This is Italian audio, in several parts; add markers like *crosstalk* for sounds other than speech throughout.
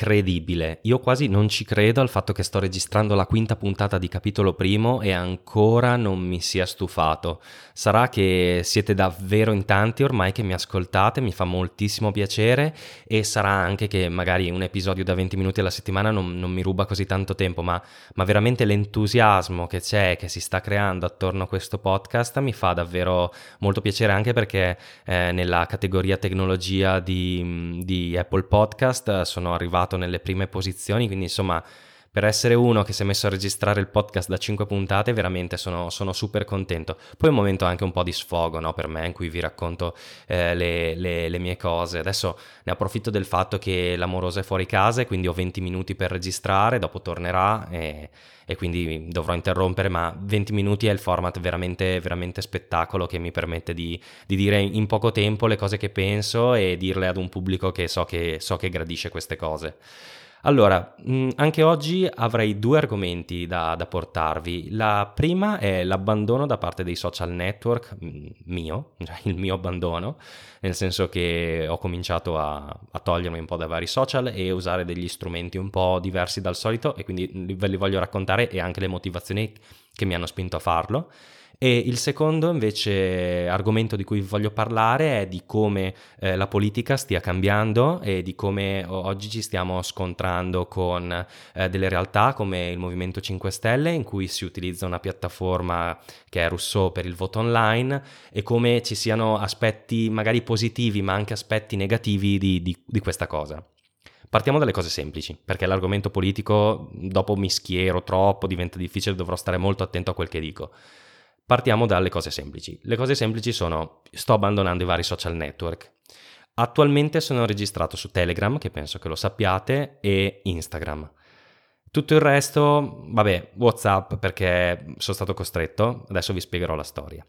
incredibile. Io quasi non ci credo al fatto che sto registrando la quinta puntata di capitolo primo e ancora non mi sia stufato. Sarà che siete davvero in tanti ormai che mi ascoltate, mi fa moltissimo piacere e sarà anche che magari un episodio da 20 minuti alla settimana non, non mi ruba così tanto tempo, ma, ma, veramente l'entusiasmo che c'è, che si sta creando attorno a questo podcast mi fa davvero molto piacere anche perché eh, nella categoria tecnologia di, di Apple Podcast sono sono arrivato nelle prime posizioni, quindi insomma per essere uno che si è messo a registrare il podcast da 5 puntate, veramente sono, sono, super contento. Poi è un momento anche un po' di sfogo no, per me, in cui vi racconto eh, le, le, le, mie cose. Adesso ne approfitto del fatto che l'amorosa è fuori casa quindi ho 20 minuti per registrare, dopo tornerà e, e quindi dovrò interrompere, ma 20 minuti è il format veramente, veramente spettacolo che mi permette di, di dire in poco tempo le cose che penso e dirle ad un pubblico che so che, so che gradisce queste cose. Allora, mm, anche oggi avrei due argomenti da, da, portarvi. La prima è l'abbandono da parte dei social network mm, mio, *laughs* cioè il mio abbandono, nel senso che ho cominciato a, a, togliermi un po' da vari social e usare degli strumenti un po' diversi dal solito e quindi ve li voglio raccontare e anche le motivazioni che mi hanno spinto a farlo. E il secondo invece argomento di cui voglio parlare è di come eh, la politica stia cambiando e di come oggi ci stiamo scontrando con eh, delle realtà come il Movimento 5 Stelle in cui si utilizza una piattaforma che è Rousseau per il voto online e come ci siano aspetti magari positivi ma anche aspetti negativi di, di, di questa cosa. Partiamo dalle cose semplici, perché l'argomento politico dopo mi schiero troppo, diventa difficile, dovrò stare molto attento a quel che dico. Partiamo dalle cose semplici. Le cose semplici sono sto abbandonando i vari social network. Attualmente sono registrato su Telegram, che penso che lo sappiate, e Instagram. Tutto il resto, vabbè, WhatsApp perché sono stato costretto, adesso vi spiegherò la storia.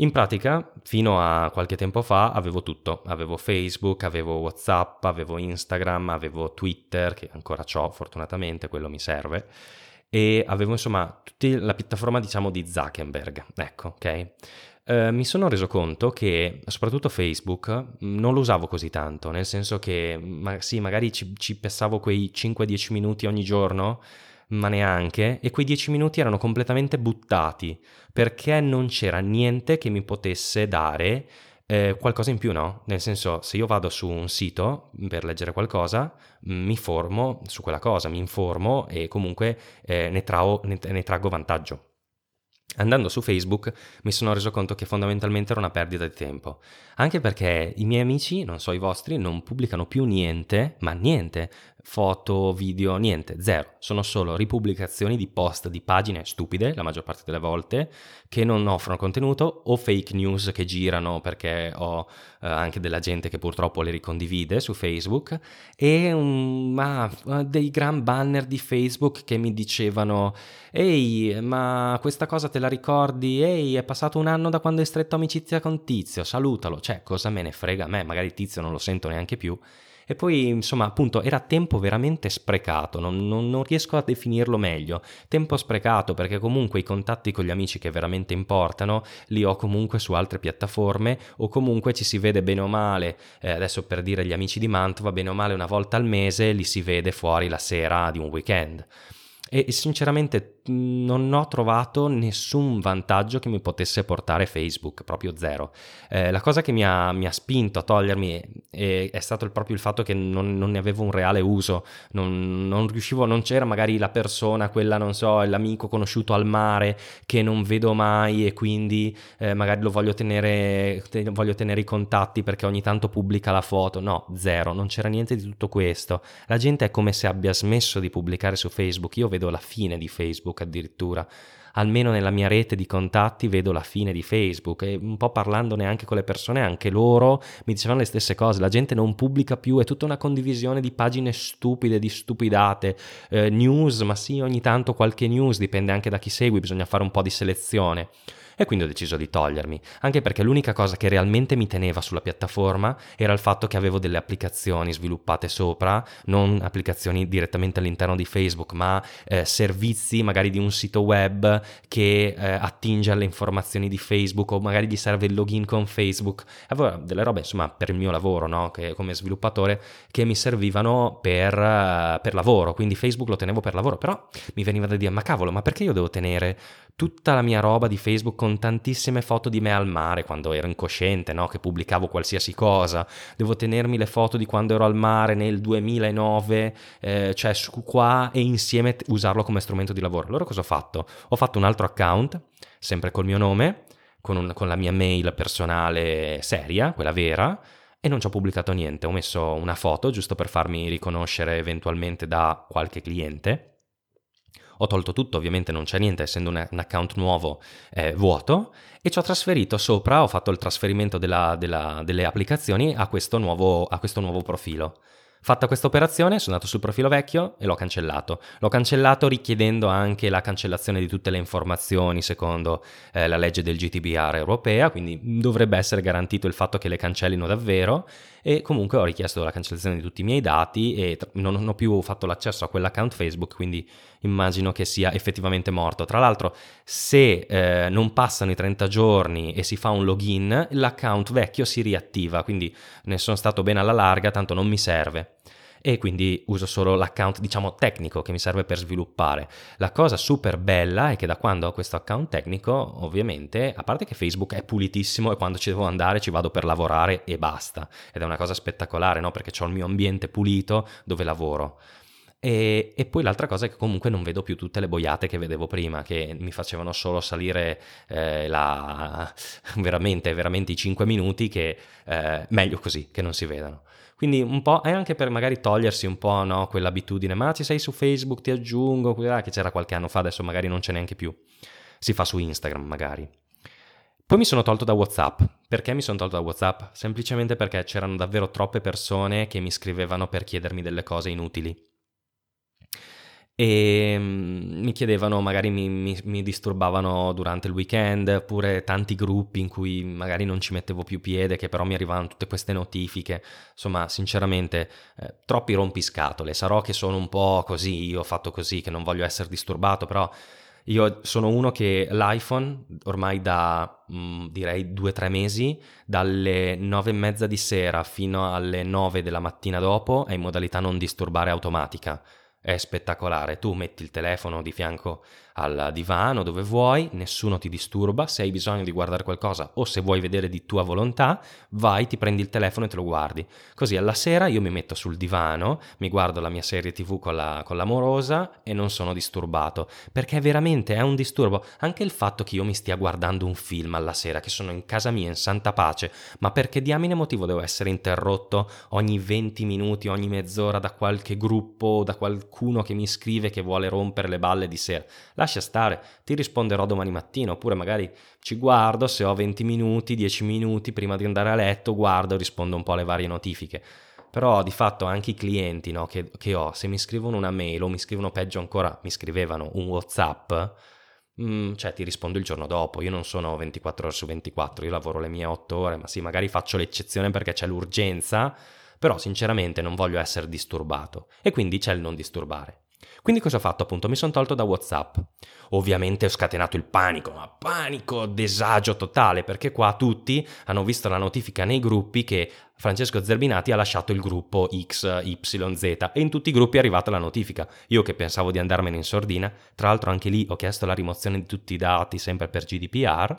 In pratica, fino a qualche tempo fa avevo tutto, avevo Facebook, avevo WhatsApp, avevo Instagram, avevo Twitter, che ancora ho fortunatamente, quello mi serve, e avevo insomma tutta la piattaforma diciamo di Zuckerberg, ecco, ok? Uh, mi sono reso conto che soprattutto Facebook non lo usavo così tanto, nel senso che ma, sì, magari ci, ci passavo quei 5-10 minuti ogni giorno, ma neanche, e quei 10 minuti erano completamente buttati perché non c'era niente che mi potesse dare eh, qualcosa in più, no? Nel senso, se io vado su un sito per leggere qualcosa, mi formo su quella cosa, mi informo e comunque eh, ne, trao, ne, ne traggo vantaggio. Andando su Facebook mi sono reso conto che fondamentalmente era una perdita di tempo, anche perché i miei amici, non so i vostri, non pubblicano più niente, ma niente, foto, video, niente, zero. Sono solo ripubblicazioni di post di pagine stupide, la maggior parte delle volte, che non offrono contenuto o fake news che girano perché ho eh, anche della gente che purtroppo le ricondivide su Facebook. E um, ah, dei gran banner di Facebook che mi dicevano ehi ma questa cosa te la ricordi? Ehi è passato un anno da quando hai stretto amicizia con Tizio, salutalo, cioè cosa me ne frega a me, magari Tizio non lo sento neanche più. E poi, insomma, appunto, era tempo veramente sprecato, non, non, non, riesco a definirlo meglio. Tempo sprecato perché comunque i contatti con gli amici che veramente importano li ho comunque su altre piattaforme o comunque ci si vede bene o male, eh, adesso per dire gli amici di Mantova, bene o male una volta al mese li si vede fuori la sera di un weekend. E sinceramente non ho trovato nessun vantaggio che mi potesse portare Facebook, proprio zero. Eh, la cosa che mi ha, mi ha, spinto a togliermi è, è stato proprio il fatto che non, non, ne avevo un reale uso, non, non, riuscivo, non c'era magari la persona, quella non so, l'amico conosciuto al mare che non vedo mai e quindi eh, magari lo voglio tenere, voglio tenere i contatti perché ogni tanto pubblica la foto, no, zero, non c'era niente di tutto questo. La gente è come se abbia smesso di pubblicare su Facebook, io vedo la fine di Facebook addirittura. Almeno nella mia rete di contatti vedo la fine di Facebook e un po' parlandone anche con le persone, anche loro mi dicevano le stesse cose. La gente non pubblica più, è tutta una condivisione di pagine stupide, di stupidate, eh, news, ma sì, ogni tanto qualche news, dipende anche da chi segui, bisogna fare un po' di selezione. E quindi ho deciso di togliermi, anche perché l'unica cosa che realmente mi teneva sulla piattaforma era il fatto che avevo delle applicazioni sviluppate sopra, non applicazioni direttamente all'interno di Facebook, ma eh, servizi magari di un sito web che eh, attinge alle informazioni di Facebook o magari gli serve il login con Facebook. Avevo delle robe, insomma, per il mio lavoro, no? che, come sviluppatore, che mi servivano per, uh, per lavoro, quindi Facebook lo tenevo per lavoro, però mi veniva da dire, ma cavolo, ma perché io devo tenere tutta la mia roba di Facebook con tantissime foto di me al mare quando ero incosciente, no? che pubblicavo qualsiasi cosa, devo tenermi le foto di quando ero al mare nel 2009, eh, cioè su qua e insieme usarlo come strumento di lavoro. Allora cosa ho fatto? Ho fatto un altro account, sempre col mio nome, con, un, con la mia mail personale seria, quella vera, e non ci ho pubblicato niente. Ho messo una foto giusto per farmi riconoscere eventualmente da qualche cliente ho tolto tutto, ovviamente non c'è niente, essendo un, un account nuovo eh, vuoto, e ci ho trasferito sopra, ho fatto il trasferimento della, della, delle applicazioni a questo, nuovo, a questo nuovo profilo. Fatta questa operazione sono andato sul profilo vecchio e l'ho cancellato. L'ho cancellato richiedendo anche la cancellazione di tutte le informazioni secondo eh, la legge del GDPR europea, quindi dovrebbe essere garantito il fatto che le cancellino davvero e comunque ho richiesto la cancellazione di tutti i miei dati e non ho più fatto l'accesso a quell'account Facebook, quindi immagino che sia effettivamente morto. Tra l'altro, se eh, non passano i 30 giorni e si fa un login, l'account vecchio si riattiva, quindi ne sono stato bene alla larga, tanto non mi serve e quindi uso solo l'account diciamo tecnico che mi serve per sviluppare. La cosa super bella è che da quando ho questo account tecnico, ovviamente, a parte che Facebook è pulitissimo e quando ci devo andare ci vado per lavorare e basta. Ed è una cosa spettacolare, no? Perché ho il mio ambiente pulito dove lavoro. E, e, poi l'altra cosa è che comunque non vedo più tutte le boiate che vedevo prima, che mi facevano solo salire eh, la, *laughs* veramente, veramente i 5 minuti, che eh, meglio così, che non si vedano. Quindi un po' è anche per magari togliersi un po' no, quell'abitudine, ma ci sei su Facebook, ti aggiungo, che c'era qualche anno fa, adesso magari non c'è neanche più. Si fa su Instagram magari. Poi mi sono tolto da WhatsApp. Perché mi sono tolto da WhatsApp? Semplicemente perché c'erano davvero troppe persone che mi scrivevano per chiedermi delle cose inutili e mm, mi chiedevano, magari mi, mi, mi, disturbavano durante il weekend, oppure tanti gruppi in cui magari non ci mettevo più piede, che però mi arrivavano tutte queste notifiche. Insomma, sinceramente, eh, troppi rompiscatole. Sarò che sono un po' così, io ho fatto così, che non voglio essere disturbato, però io sono uno che l'iPhone ormai da mh, mm, direi due o tre mesi, dalle nove e mezza di sera fino alle nove della mattina dopo, è in modalità non disturbare automatica è spettacolare. Tu metti il telefono di fianco al divano dove vuoi, nessuno ti disturba, se hai bisogno di guardare qualcosa o se vuoi vedere di tua volontà, vai, ti prendi il telefono e te lo guardi. Così alla sera io mi metto sul divano, mi guardo la mia serie tv con, la, con l'amorosa e non sono disturbato, perché veramente è un disturbo anche il fatto che io mi stia guardando un film alla sera, che sono in casa mia in santa pace, ma perché diamine motivo devo essere interrotto ogni 20 minuti, ogni mezz'ora da qualche gruppo, da qualcuno che mi scrive che vuole rompere le balle di sera? lascia stare, ti risponderò domani mattina, oppure magari ci guardo, se ho 20 minuti, 10 minuti prima di andare a letto, guardo e rispondo un po' alle varie notifiche. Però di fatto anche i clienti no, che, che, ho, se mi scrivono una mail o mi scrivono peggio ancora, mi scrivevano un WhatsApp, mm, cioè ti rispondo il giorno dopo, io non sono 24 ore su 24, io lavoro le mie 8 ore, ma sì, magari faccio l'eccezione perché c'è l'urgenza, però sinceramente non voglio essere disturbato e quindi c'è il non disturbare. Quindi cosa ho fatto appunto? Mi sono tolto da WhatsApp. Ovviamente ho scatenato il panico, ma panico, disagio totale, perché qua tutti hanno visto la notifica nei gruppi che Francesco Zerbinati ha lasciato il gruppo XYZ e in tutti i gruppi è arrivata la notifica. Io che pensavo di andarmene in sordina, tra l'altro anche lì ho chiesto la rimozione di tutti i dati sempre per GDPR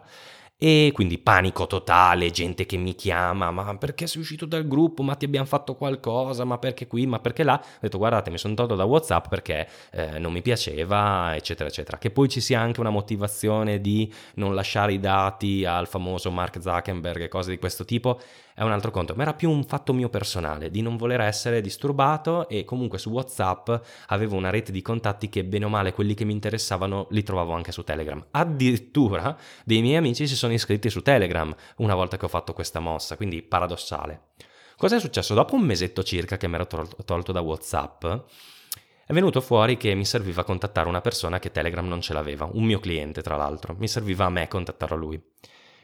e quindi panico totale, gente che mi chiama, ma perché sei uscito dal gruppo? Ma ti abbiamo fatto qualcosa? Ma perché qui? Ma perché là? Ho detto guardate, mi sono tolto da WhatsApp perché eh, non mi piaceva, eccetera, eccetera. Che poi ci sia anche una motivazione di non lasciare i dati al famoso Mark Zuckerberg e cose di questo tipo, è un altro conto, ma era più un fatto mio personale, di non voler essere disturbato e comunque su WhatsApp avevo una rete di contatti che bene o male quelli che mi interessavano li trovavo anche su Telegram. Addirittura dei miei amici si sono iscritti su Telegram una volta che ho fatto questa mossa, quindi paradossale. Cosa è successo? Dopo un mesetto circa che mi ero tolto da WhatsApp, è venuto fuori che mi serviva contattare una persona che Telegram non ce l'aveva, un mio cliente tra l'altro, mi serviva a me contattare lui.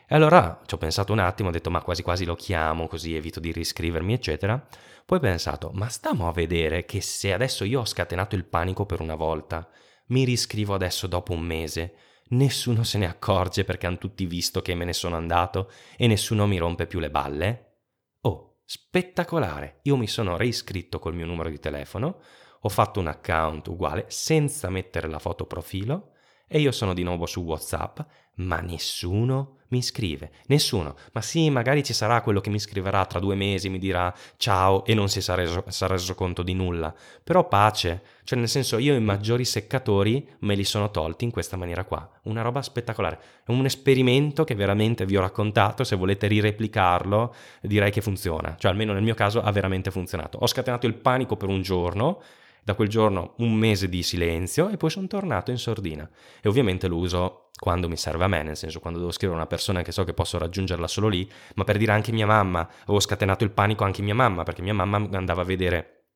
E allora ci ho pensato un attimo, ho detto ma quasi quasi lo chiamo così evito di riscrivermi eccetera. Poi ho pensato ma stiamo a vedere che se adesso io ho scatenato il panico per una volta, mi riscrivo adesso dopo un mese, nessuno se ne accorge perché hanno tutti visto che me ne sono andato e nessuno mi rompe più le balle? Oh, spettacolare! Io mi sono reiscritto col mio numero di telefono, ho fatto un account uguale senza mettere la foto profilo e io sono di nuovo su WhatsApp, ma nessuno mi scrive. Nessuno. Ma sì, magari ci sarà quello che mi scriverà tra due mesi, mi dirà ciao e non si sarà reso, sarà reso conto di nulla. Però pace. Cioè, nel senso, io i maggiori seccatori me li sono tolti in questa maniera qua. Una roba spettacolare. È un esperimento che veramente vi ho raccontato. Se volete rireplicarlo, direi che funziona. Cioè, almeno nel mio caso ha veramente funzionato. Ho scatenato il panico per un giorno da quel giorno un mese di silenzio e poi sono tornato in sordina. E ovviamente lo uso quando mi serve a me, nel senso quando devo scrivere a una persona che so che posso raggiungerla solo lì, ma per dire anche mia mamma, avevo scatenato il panico anche mia mamma, perché mia mamma andava a vedere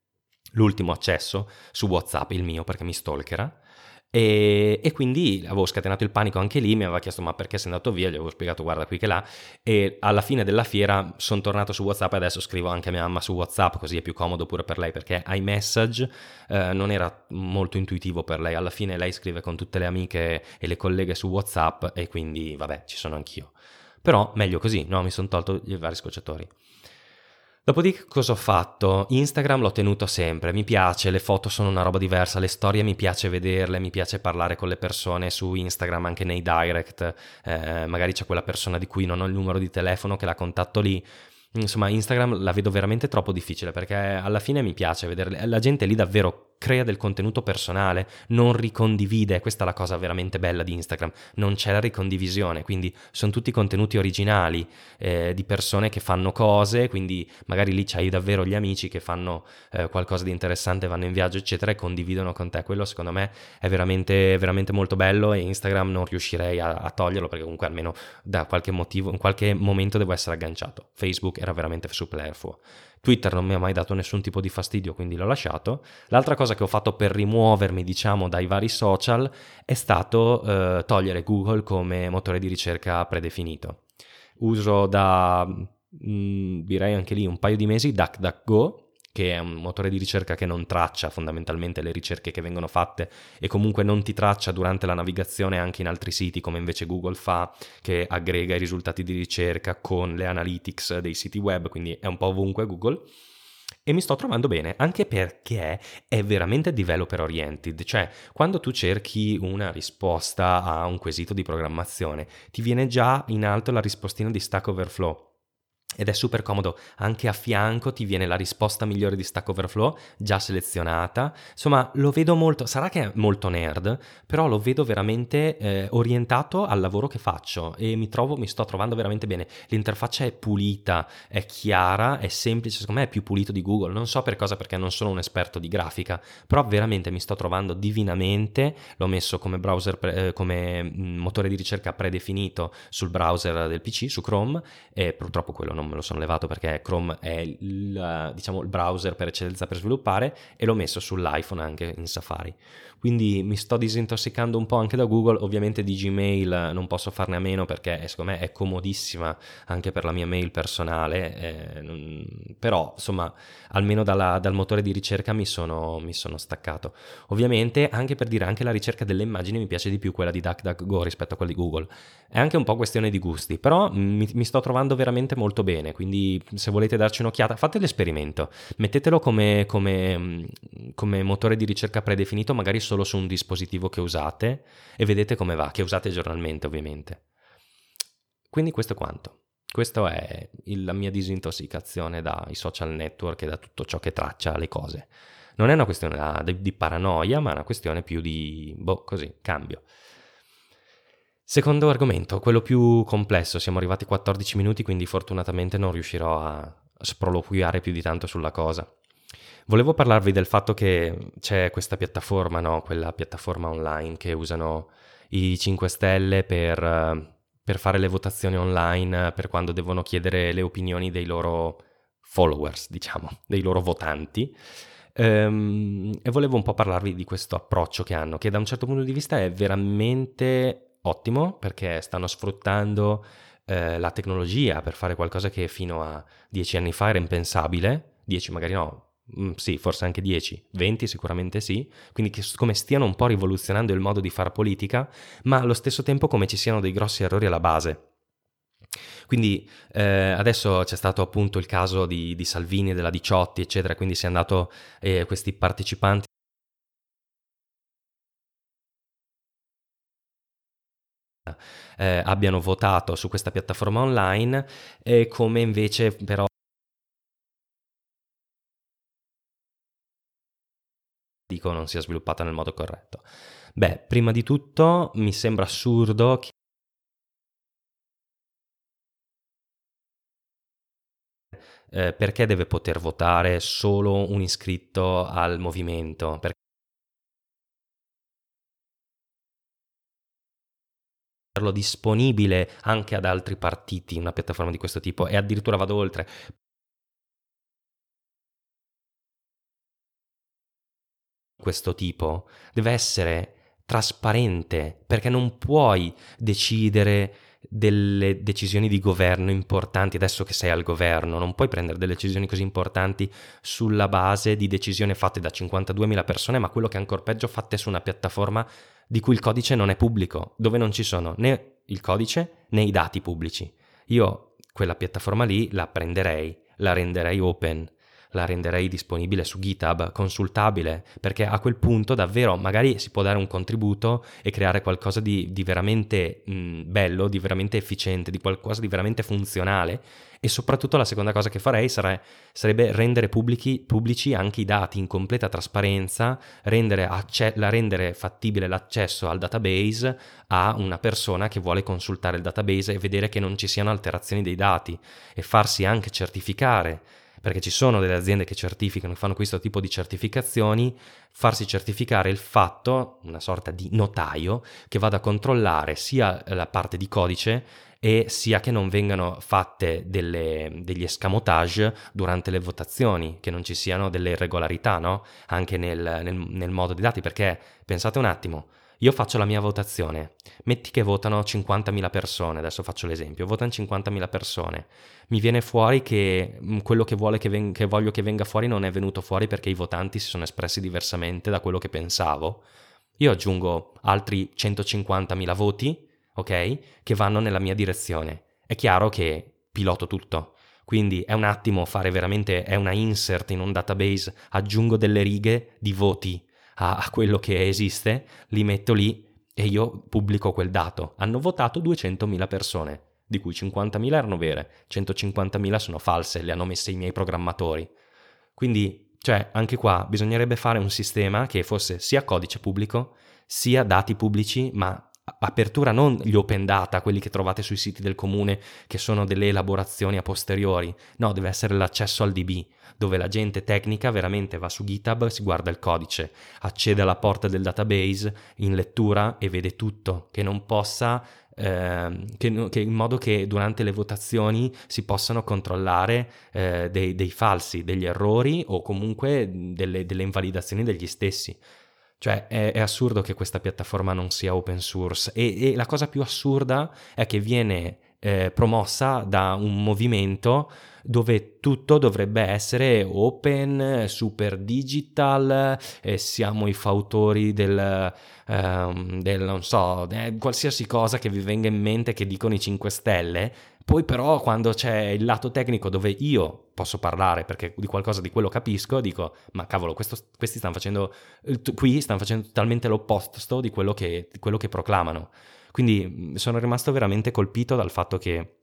l'ultimo accesso su WhatsApp, il mio, perché mi stalkera, e, e, quindi avevo scatenato il panico anche lì, mi aveva chiesto ma perché sei andato via, gli avevo spiegato guarda qui che là e alla fine della fiera sono tornato su Whatsapp e adesso scrivo anche a mia mamma su Whatsapp così è più comodo pure per lei perché iMessage eh, non era molto intuitivo per lei, alla fine lei scrive con tutte le amiche e le colleghe su Whatsapp e quindi vabbè ci sono anch'io. Però meglio così, no? Mi sono tolto i vari scocciatori. Dopodiché cosa ho fatto? Instagram l'ho tenuto sempre, mi piace, le foto sono una roba diversa, le storie mi piace vederle, mi piace parlare con le persone su Instagram anche nei direct, eh, magari c'è quella persona di cui non ho il numero di telefono che la contatto lì, insomma Instagram la vedo veramente troppo difficile perché alla fine mi piace vedere la gente lì davvero crea del contenuto personale, non ricondivide, questa è la cosa veramente bella di Instagram, non c'è la ricondivisione, quindi sono tutti contenuti originali eh, di persone che fanno cose, quindi magari lì c'hai davvero gli amici che fanno eh, qualcosa di interessante, vanno in viaggio eccetera e condividono con te, quello secondo me è veramente, veramente molto bello e Instagram non riuscirei a, a toglierlo perché comunque almeno da qualche motivo, in qualche momento devo essere agganciato, Facebook era veramente superfluo. Twitter non mi ha mai dato nessun tipo di fastidio, quindi l'ho lasciato. L'altra cosa che ho fatto per rimuovermi, diciamo, dai vari social è stato eh, togliere Google come motore di ricerca predefinito. Uso da, mh, mm, direi anche lì, un paio di mesi DuckDuckGo, che è un motore di ricerca che non traccia fondamentalmente le ricerche che vengono fatte e comunque non ti traccia durante la navigazione anche in altri siti come invece Google fa, che aggrega i risultati di ricerca con le analytics dei siti web, quindi è un po' ovunque Google. E mi sto trovando bene, anche perché è veramente developer oriented, cioè quando tu cerchi una risposta a un quesito di programmazione, ti viene già in alto la rispostina di Stack Overflow ed è super comodo, anche a fianco ti viene la risposta migliore di Stack Overflow già selezionata. Insomma, lo vedo molto, sarà che è molto nerd, però lo vedo veramente eh, orientato al lavoro che faccio e mi trovo, mi sto trovando veramente bene. L'interfaccia è pulita, è chiara, è semplice, secondo me è più pulito di Google. Non so per cosa perché non sono un esperto di grafica, però veramente mi sto trovando divinamente. L'ho messo come browser eh, come mm, motore di ricerca predefinito sul browser del PC, su Chrome e purtroppo quello non non me lo sono levato perché Chrome è il, diciamo, il browser per eccellenza per sviluppare e l'ho messo sull'iPhone anche in Safari. Quindi mi sto disintossicando un po' anche da Google, ovviamente di Gmail non posso farne a meno perché secondo me è comodissima anche per la mia mail personale, eh, però insomma almeno dalla, dal motore di ricerca mi sono, mi sono, staccato. Ovviamente anche per dire anche la ricerca delle immagini mi piace di più quella di DuckDuckGo rispetto a quella di Google, è anche un po' questione di gusti, però mi, mi sto trovando veramente molto bene, quindi se volete darci un'occhiata fate l'esperimento, mettetelo come, come, come motore di ricerca predefinito magari solo su un dispositivo che usate e vedete come va, che usate giornalmente ovviamente. Quindi questo è quanto. Questa è il, la mia disintossicazione dai social network e da tutto ciò che traccia le cose. Non è una questione di, di paranoia, ma è una questione più di, boh, così, cambio. Secondo argomento, quello più complesso, siamo arrivati a 14 minuti, quindi fortunatamente non riuscirò a sproloquiare più di tanto sulla cosa. Volevo parlarvi del fatto che c'è questa piattaforma, no? quella piattaforma online che usano i 5 Stelle per, per fare le votazioni online per quando devono chiedere le opinioni dei loro followers, diciamo, dei loro votanti. Ehm, e volevo un po' parlarvi di questo approccio che hanno, che da un certo punto di vista è veramente ottimo perché stanno sfruttando eh, la tecnologia per fare qualcosa che fino a dieci anni fa era impensabile, dieci magari no, mm, sì, forse anche 10, 20 sicuramente sì, quindi che, come stiano un po' rivoluzionando il modo di fare politica, ma allo stesso tempo come ci siano dei grossi errori alla base. Quindi eh, adesso c'è stato appunto il caso di, di Salvini, della Diciotti, eccetera, quindi si è andato eh, questi partecipanti eh, abbiano votato su questa piattaforma online e come invece però dico non sia sviluppata nel modo corretto. Beh, prima di tutto mi sembra assurdo che eh, perché deve poter votare solo un iscritto al movimento? Perché disponibile anche ad altri partiti una piattaforma di questo tipo e addirittura vado oltre. Questo tipo deve essere trasparente perché non puoi decidere delle decisioni di governo importanti adesso che sei al governo, non puoi prendere delle decisioni così importanti sulla base di decisioni fatte da 52.000 persone, ma quello che è ancora peggio fatte su una piattaforma di cui il codice non è pubblico, dove non ci sono né il codice né i dati pubblici. Io quella piattaforma lì la prenderei, la renderei open, la renderei disponibile su GitHub, consultabile, perché a quel punto davvero magari si può dare un contributo e creare qualcosa di, di veramente mh, bello, di veramente efficiente, di qualcosa di veramente funzionale. E soprattutto la seconda cosa che farei sare, sarebbe rendere pubblici, pubblici, anche i dati in completa trasparenza, rendere, acce- rendere fattibile l'accesso al database a una persona che vuole consultare il database e vedere che non ci siano alterazioni dei dati e farsi anche certificare perché ci sono delle aziende che certificano, fanno questo tipo di certificazioni, farsi certificare il fatto, una sorta di notaio, che vada a controllare sia la parte di codice e sia che non vengano fatte delle, degli escamotage durante le votazioni, che non ci siano delle irregolarità, no? Anche nel, nel, nel modo di dati, perché pensate un attimo, io faccio la mia votazione, metti che votano 50.000 persone, adesso faccio l'esempio, votano 50.000 persone, mi viene fuori che mm, quello che, che, ven- che voglio che venga fuori non è venuto fuori perché i votanti si sono espressi diversamente da quello che pensavo, io aggiungo altri 150.000 voti, ok, che vanno nella mia direzione. È chiaro che piloto tutto. Quindi è un attimo fare veramente, è una insert in un database, aggiungo delle righe di voti a, a quello che esiste, li metto lì e io pubblico quel dato. Hanno votato 200.000 persone, di cui 50.000 erano vere, 150.000 sono false, le hanno messe i miei programmatori. Quindi, cioè, anche qua bisognerebbe fare un sistema che fosse sia codice pubblico, sia dati pubblici, ma apertura non gli open data, quelli che trovate sui siti del comune, che sono delle elaborazioni a posteriori. No, deve essere l'accesso al DB, dove la gente tecnica veramente va su GitHub, si guarda il codice, accede alla porta del database in lettura e vede tutto, che non possa eh, che, che, in modo che durante le votazioni si possano controllare eh, dei, dei, falsi, degli errori o comunque delle, delle invalidazioni degli stessi. Cioè è, è, assurdo che questa piattaforma non sia open source. E, e la cosa più assurda è che viene eh, promossa da un movimento dove tutto dovrebbe essere open, super digital, eh, siamo i fautori del, ehm, del non so, eh, qualsiasi cosa che vi venga in mente che dicono i 5 Stelle, poi però quando c'è il lato tecnico dove io posso parlare perché di qualcosa di quello capisco, dico ma cavolo, questo, questi stanno facendo, qui stanno facendo totalmente l'opposto di quello che, di quello che proclamano. Quindi sono rimasto veramente colpito dal fatto che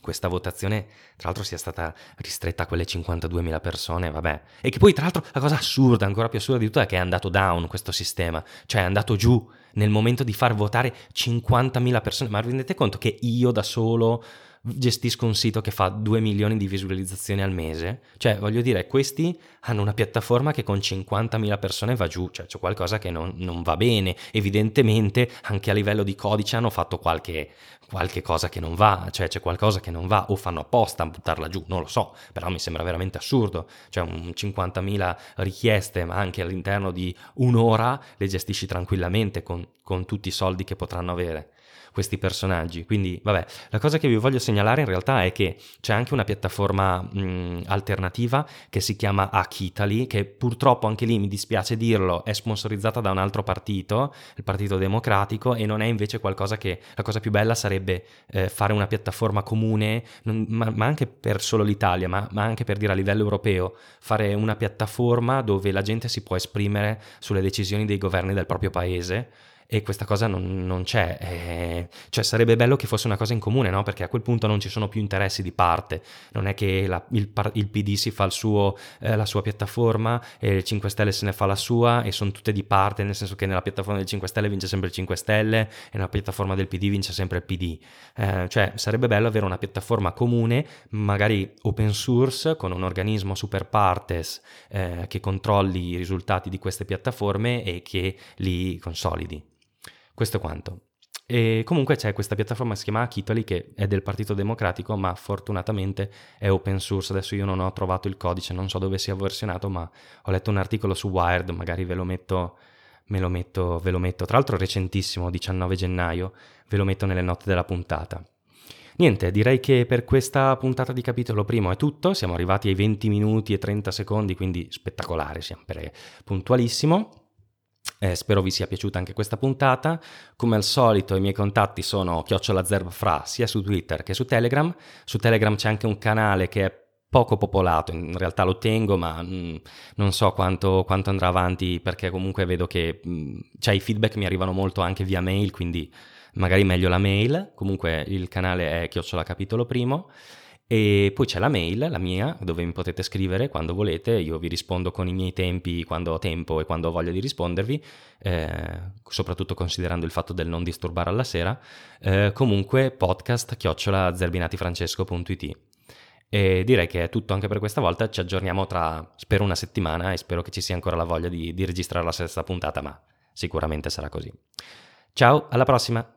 questa votazione, tra l'altro, sia stata ristretta a quelle 52.000 persone, vabbè. E che poi, tra l'altro, la cosa assurda, ancora più assurda di tutto, è che è andato down questo sistema, cioè è andato giù nel momento di far votare 50.000 persone. Ma rendete conto che io da solo gestisco un sito che fa 2 milioni di visualizzazioni al mese. Cioè, voglio dire, questi hanno una piattaforma che con 50.000 persone va giù, cioè c'è qualcosa che non, non va bene. Evidentemente, anche a livello di codice hanno fatto qualche, qualche cosa che non va, cioè c'è qualcosa che non va o fanno apposta a buttarla giù, non lo so, però mi sembra veramente assurdo. Cioè, un 50.000 richieste, ma anche all'interno di un'ora le gestisci tranquillamente con, con tutti i soldi che potranno avere questi personaggi. Quindi, vabbè, la cosa che vi voglio segnalare in realtà è che c'è anche una piattaforma mh, alternativa che si chiama Akitali, che purtroppo anche lì mi dispiace dirlo, è sponsorizzata da un altro partito, il Partito Democratico, e non è invece qualcosa che la cosa più bella sarebbe eh, fare una piattaforma comune, non, ma, ma, anche per solo l'Italia, ma, ma anche per dire a livello europeo, fare una piattaforma dove la gente si può esprimere sulle decisioni dei governi del proprio paese e questa cosa non, non c'è. Eh, cioè sarebbe bello che fosse una cosa in comune, no? Perché a quel punto non ci sono più interessi di parte. Non è che la, il, il, PD si fa suo, eh, la sua piattaforma e il 5 Stelle se ne fa la sua e sono tutte di parte, nel senso che nella piattaforma del 5 Stelle vince sempre il 5 Stelle e nella piattaforma del PD vince sempre il PD. Eh, cioè sarebbe bello avere una piattaforma comune, magari open source, con un organismo super partes eh, che controlli i risultati di queste piattaforme e che li consolidi. Questo è quanto. E comunque c'è questa piattaforma che si chiama Akitoli che è del Partito Democratico, ma fortunatamente è open source. Adesso io non ho trovato il codice, non so dove sia versionato, ma ho letto un articolo su Wired, magari ve lo metto, me lo metto, ve lo metto. Tra l'altro recentissimo, 19 gennaio, ve lo metto nelle note della puntata. Niente, direi che per questa puntata di capitolo primo è tutto, siamo arrivati ai 20 minuti e 30 secondi, quindi spettacolare, sempre puntualissimo. Eh, spero vi sia piaciuta anche questa puntata. Come al solito i miei contatti sono chiocciolazerbfra sia su Twitter che su Telegram. Su Telegram c'è anche un canale che è poco popolato, in realtà lo tengo ma mh, mm, non so quanto, quanto, andrà avanti perché comunque vedo che mh, mm, cioè, i feedback mi arrivano molto anche via mail, quindi magari meglio la mail. Comunque il canale è chiocciola capitolo primo. E poi c'è la mail, la mia, dove mi potete scrivere quando volete, io vi rispondo con i miei tempi, quando ho tempo e quando ho voglia di rispondervi, eh, soprattutto considerando il fatto del non disturbare alla sera. Eh, comunque podcast chiocciola. E direi che è tutto anche per questa volta, ci aggiorniamo tra spero una settimana e spero che ci sia ancora la voglia di, di registrare la sesta puntata, ma sicuramente sarà così. Ciao, alla prossima!